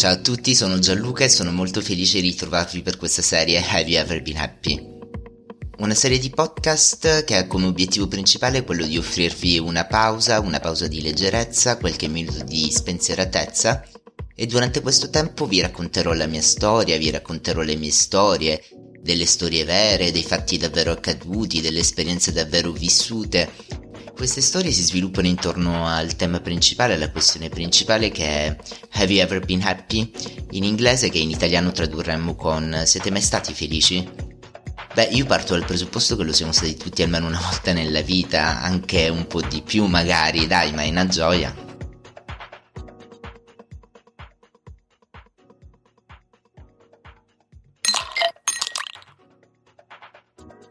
Ciao a tutti, sono Gianluca e sono molto felice di ritrovarvi per questa serie Have You Ever Been Happy? Una serie di podcast che ha come obiettivo principale quello di offrirvi una pausa, una pausa di leggerezza, qualche minuto di spensieratezza e durante questo tempo vi racconterò la mia storia, vi racconterò le mie storie, delle storie vere, dei fatti davvero accaduti, delle esperienze davvero vissute queste storie si sviluppano intorno al tema principale, alla questione principale che è Have you ever been happy? In inglese che in italiano tradurremmo con Siete mai stati felici? Beh, io parto dal presupposto che lo siamo stati tutti almeno una volta nella vita, anche un po' di più magari, dai, ma è una gioia.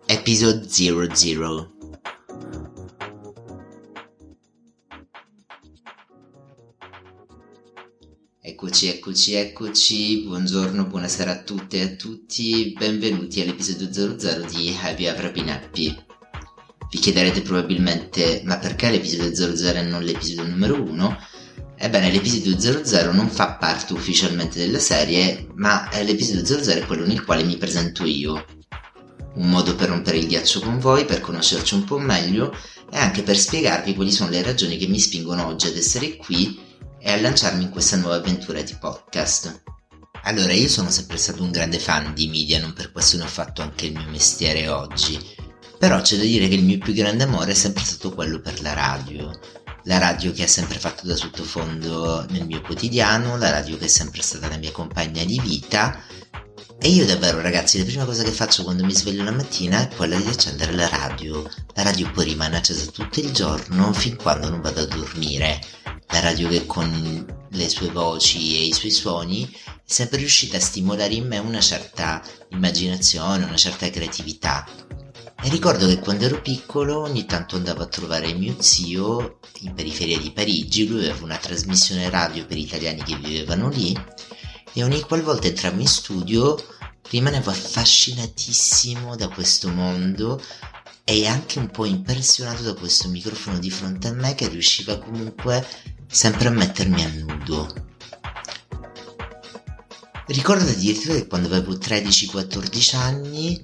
Episode 00 Eccoci, eccoci, eccoci, buongiorno, buonasera a tutte e a tutti, benvenuti all'episodio 00 di Been Happy. Vi chiederete probabilmente, ma perché l'episodio 00 e non l'episodio numero 1? Ebbene, l'episodio 00 non fa parte ufficialmente della serie, ma l'episodio 00 è quello nel quale mi presento io. Un modo per rompere il ghiaccio con voi, per conoscerci un po' meglio e anche per spiegarvi quali sono le ragioni che mi spingono oggi ad essere qui e a lanciarmi in questa nuova avventura di podcast. Allora, io sono sempre stato un grande fan di media, non per questo ne ho fatto anche il mio mestiere oggi. Però c'è da dire che il mio più grande amore è sempre stato quello per la radio. La radio che ha sempre fatto da sottofondo nel mio quotidiano, la radio che è sempre stata la mia compagna di vita. E io davvero ragazzi, la prima cosa che faccio quando mi sveglio la mattina è quella di accendere la radio. La radio poi rimane accesa tutto il giorno fin quando non vado a dormire la radio che con le sue voci e i suoi suoni è sempre riuscita a stimolare in me una certa immaginazione, una certa creatività. E ricordo che quando ero piccolo ogni tanto andavo a trovare mio zio in periferia di Parigi, lui aveva una trasmissione radio per italiani che vivevano lì e ogni qualvolta entravo in studio rimanevo affascinatissimo da questo mondo e anche un po' impressionato da questo microfono di fronte a me che riusciva comunque sempre a mettermi a nudo. Ricordo addirittura che quando avevo 13-14 anni,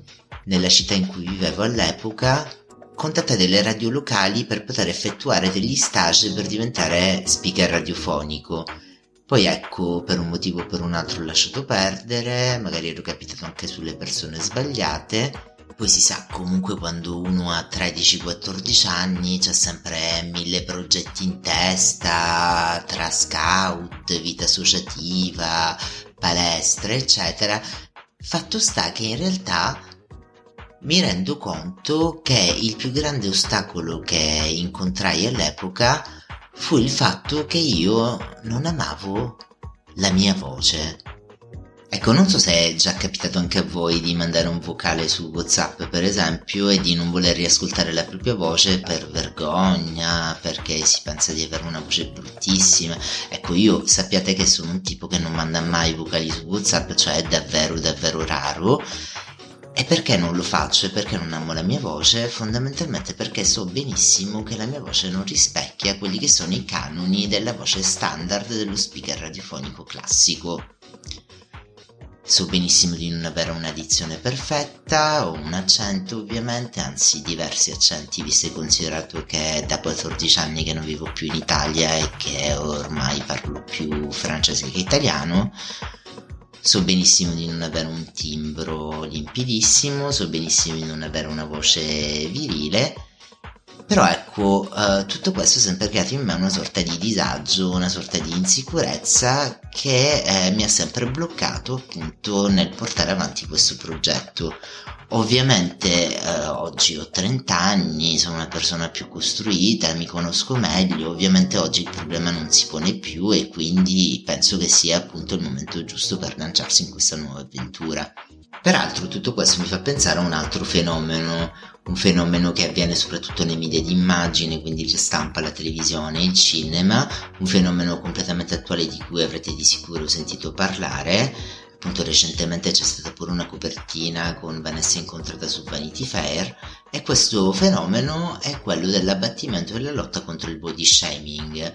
nella città in cui vivevo all'epoca, contattai delle radio locali per poter effettuare degli stage per diventare speaker radiofonico. Poi ecco, per un motivo o per un altro ho lasciato perdere, magari ero capitato anche sulle persone sbagliate poi si sa, comunque quando uno ha 13-14 anni c'ha sempre mille progetti in testa, tra scout, vita associativa, palestre, eccetera. Fatto sta che in realtà mi rendo conto che il più grande ostacolo che incontrai all'epoca fu il fatto che io non amavo la mia voce. Ecco, non so se è già capitato anche a voi di mandare un vocale su WhatsApp, per esempio, e di non voler riascoltare la propria voce per vergogna, perché si pensa di avere una voce bruttissima. Ecco, io sappiate che sono un tipo che non manda mai vocali su WhatsApp, cioè è davvero, davvero raro. E perché non lo faccio e perché non amo la mia voce? Fondamentalmente perché so benissimo che la mia voce non rispecchia quelli che sono i canoni della voce standard dello speaker radiofonico classico. So benissimo di non avere una dizione perfetta o un accento ovviamente, anzi diversi accenti visto e considerato che è da 14 anni che non vivo più in Italia e che ormai parlo più francese che italiano. So benissimo di non avere un timbro limpidissimo, so benissimo di non avere una voce virile però ecco, uh, tutto questo ha sempre creato in me una sorta di disagio, una sorta di insicurezza che eh, mi ha sempre bloccato appunto nel portare avanti questo progetto. Ovviamente eh, oggi ho 30 anni, sono una persona più costruita, mi conosco meglio, ovviamente oggi il problema non si pone più e quindi penso che sia appunto il momento giusto per lanciarsi in questa nuova avventura. Peraltro tutto questo mi fa pensare a un altro fenomeno, un fenomeno che avviene soprattutto nei media di immagine, quindi la stampa, la televisione, il cinema, un fenomeno completamente attuale di cui avrete di sicuro sentito parlare. Appunto recentemente c'è stata pure una copertina con Vanessa incontrata su Vanity Fair e questo fenomeno è quello dell'abbattimento e della lotta contro il body shaming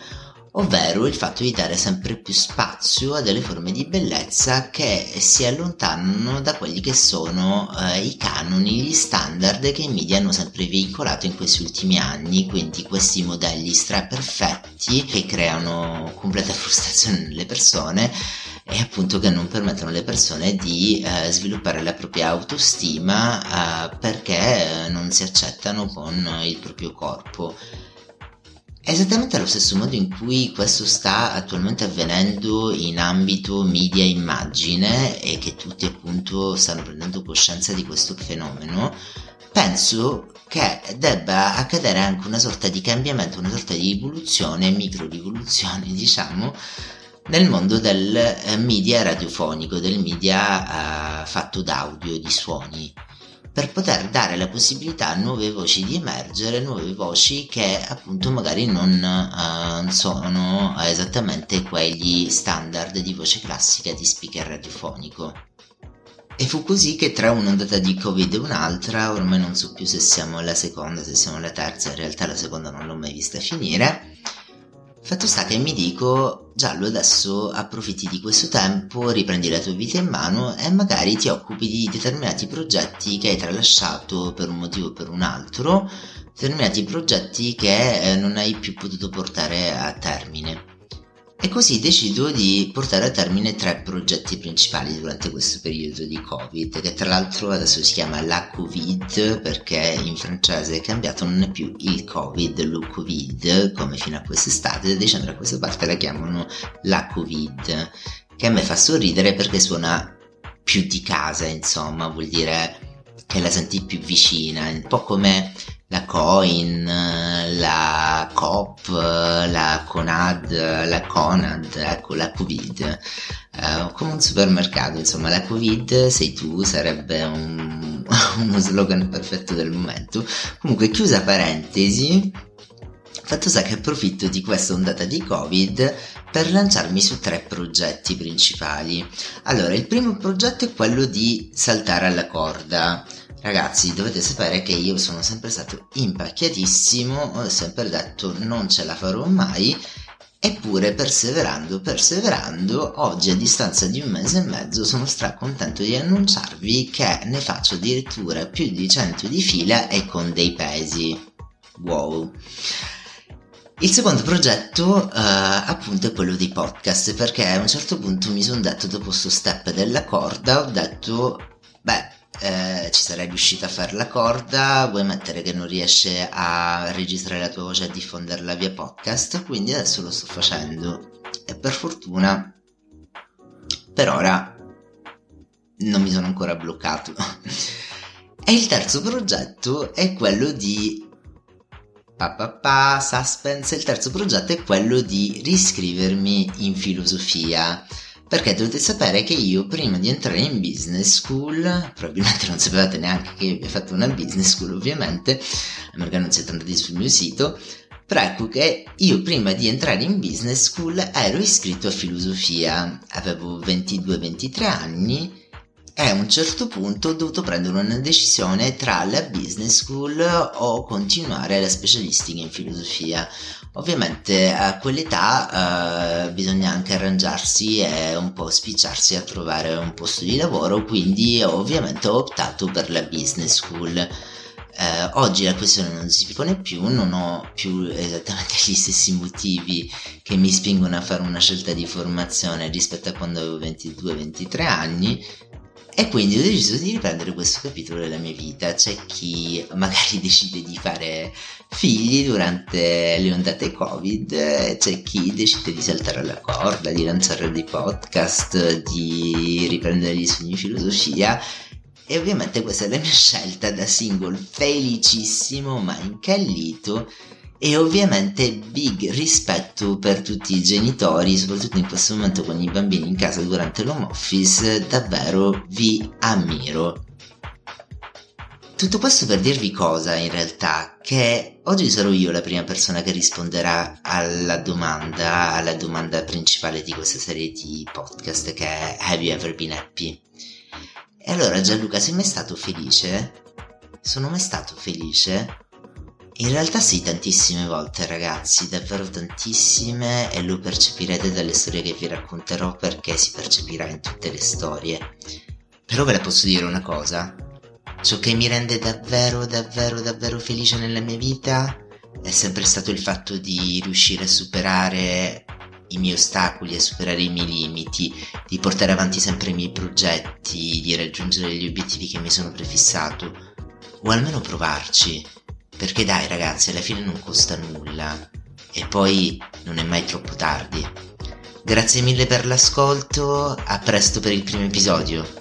ovvero il fatto di dare sempre più spazio a delle forme di bellezza che si allontanano da quelli che sono eh, i canoni, gli standard che i media hanno sempre veicolato in questi ultimi anni, quindi questi modelli straperfetti che creano completa frustrazione nelle persone e appunto che non permettono alle persone di eh, sviluppare la propria autostima eh, perché non si accettano con il proprio corpo. Esattamente allo stesso modo in cui questo sta attualmente avvenendo in ambito media immagine e che tutti appunto stanno prendendo coscienza di questo fenomeno, penso che debba accadere anche una sorta di cambiamento, una sorta di evoluzione, micro rivoluzione diciamo, nel mondo del eh, media radiofonico, del media uh, fatto d'audio, di suoni, per poter dare la possibilità a nuove voci di emergere, nuove voci che appunto magari non uh, sono esattamente quegli standard di voce classica di speaker radiofonico. E fu così che tra un'ondata di Covid e un'altra, ormai non so più se siamo alla seconda, se siamo alla terza, in realtà la seconda non l'ho mai vista finire, Fatto sta che mi dico, Giallo, adesso approfitti di questo tempo, riprendi la tua vita in mano e magari ti occupi di determinati progetti che hai tralasciato per un motivo o per un altro, determinati progetti che eh, non hai più potuto portare a termine. E così decido di portare a termine tre progetti principali durante questo periodo di Covid, che tra l'altro adesso si chiama la Covid perché in francese è cambiato, non è più il Covid, lo Covid, come fino a quest'estate, da dicembre a questa parte la chiamano la Covid, che a me fa sorridere perché suona più di casa, insomma, vuol dire che la senti più vicina, un po' come la Coin, la Coop, la Conad, la Conad, ecco la Covid, uh, come un supermercato, insomma la Covid sei tu sarebbe un, uno slogan perfetto del momento. Comunque chiusa parentesi, fatto sta che approfitto di questa ondata di Covid per lanciarmi su tre progetti principali. Allora, il primo progetto è quello di saltare alla corda Ragazzi, dovete sapere che io sono sempre stato impacchiatissimo, ho sempre detto non ce la farò mai, eppure perseverando, perseverando, oggi a distanza di un mese e mezzo sono stracontento di annunciarvi che ne faccio addirittura più di 100 di fila e con dei pesi. Wow. Il secondo progetto uh, appunto è quello dei podcast perché a un certo punto mi sono detto dopo sto step della corda ho detto beh eh, ci sarai riuscita a fare la corda, vuoi mettere che non riesce a registrare la tua voce e a diffonderla via podcast, quindi adesso lo sto facendo. E per fortuna per ora non mi sono ancora bloccato. e il terzo progetto è quello di pa, pa, pa, suspense, il terzo progetto è quello di riscrivermi in filosofia perché dovete sapere che io prima di entrare in business school, probabilmente non sapevate neanche che io abbia fatto una business school ovviamente, che non siete andati sul mio sito, però ecco che io prima di entrare in business school ero iscritto a filosofia, avevo 22-23 anni e a un certo punto ho dovuto prendere una decisione tra la business school o continuare la specialistica in filosofia. Ovviamente a quell'età eh, bisogna anche arrangiarsi e un po' spicciarsi a trovare un posto di lavoro, quindi ovviamente ho optato per la business school. Eh, oggi la questione non si pone più, non ho più esattamente gli stessi motivi che mi spingono a fare una scelta di formazione rispetto a quando avevo 22-23 anni e quindi ho deciso di riprendere questo capitolo della mia vita. C'è chi magari decide di fare figli durante le ondate Covid, c'è chi decide di saltare alla corda, di lanciare dei podcast, di riprendere gli sogni filosofia. E ovviamente questa è la mia scelta da single felicissimo ma incallito e ovviamente big rispetto per tutti i genitori, soprattutto in questo momento con i bambini in casa durante l'home office, davvero vi ammiro. Tutto questo per dirvi cosa in realtà, che oggi sarò io la prima persona che risponderà alla domanda, alla domanda principale di questa serie di podcast che è Have you ever been happy? E allora Gianluca, sei mai stato felice? Sono mai stato felice? In realtà sì, tantissime volte ragazzi, davvero tantissime e lo percepirete dalle storie che vi racconterò perché si percepirà in tutte le storie. Però ve la posso dire una cosa, ciò che mi rende davvero davvero davvero felice nella mia vita è sempre stato il fatto di riuscire a superare i miei ostacoli, a superare i miei limiti, di portare avanti sempre i miei progetti, di raggiungere gli obiettivi che mi sono prefissato, o almeno provarci. Perché dai ragazzi, alla fine non costa nulla. E poi non è mai troppo tardi. Grazie mille per l'ascolto, a presto per il primo episodio.